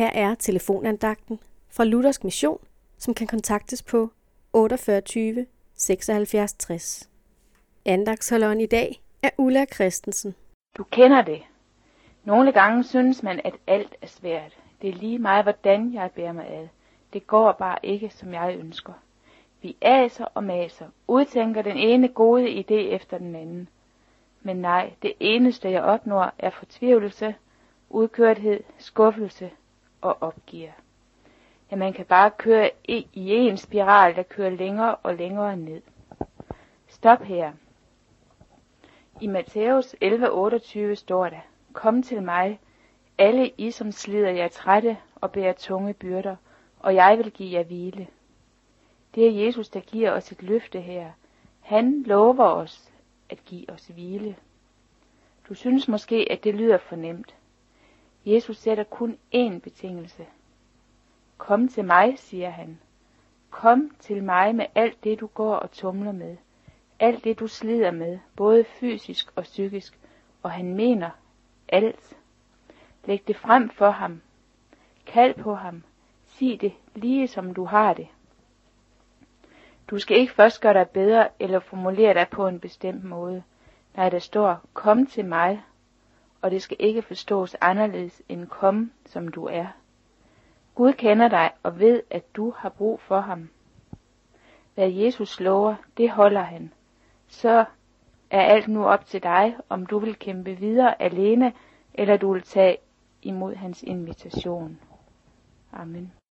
Her er telefonandagten fra Luthersk Mission, som kan kontaktes på 48 76 60. Andagsholderen i dag er Ulla Christensen. Du kender det. Nogle gange synes man, at alt er svært. Det er lige meget, hvordan jeg bærer mig ad. Det går bare ikke, som jeg ønsker. Vi aser og maser, udtænker den ene gode idé efter den anden. Men nej, det eneste jeg opnår er fortvivlelse, udkørthed, skuffelse og opgiver. Ja, man kan bare køre i en spiral, der kører længere og længere ned. Stop her. I Matthæus 11:28 står der, Kom til mig, alle I som slider jer trætte og bærer tunge byrder, og jeg vil give jer hvile. Det er Jesus, der giver os et løfte her. Han lover os at give os hvile. Du synes måske, at det lyder fornemt. Jesus sætter kun én betingelse. Kom til mig, siger han. Kom til mig med alt det, du går og tumler med. Alt det, du slider med, både fysisk og psykisk. Og han mener alt. Læg det frem for ham. Kald på ham. Sig det lige som du har det. Du skal ikke først gøre dig bedre eller formulere dig på en bestemt måde. Nej, der står, kom til mig, og det skal ikke forstås anderledes end kom, som du er. Gud kender dig og ved, at du har brug for ham. Hvad Jesus lover, det holder han. Så er alt nu op til dig, om du vil kæmpe videre alene, eller du vil tage imod hans invitation. Amen.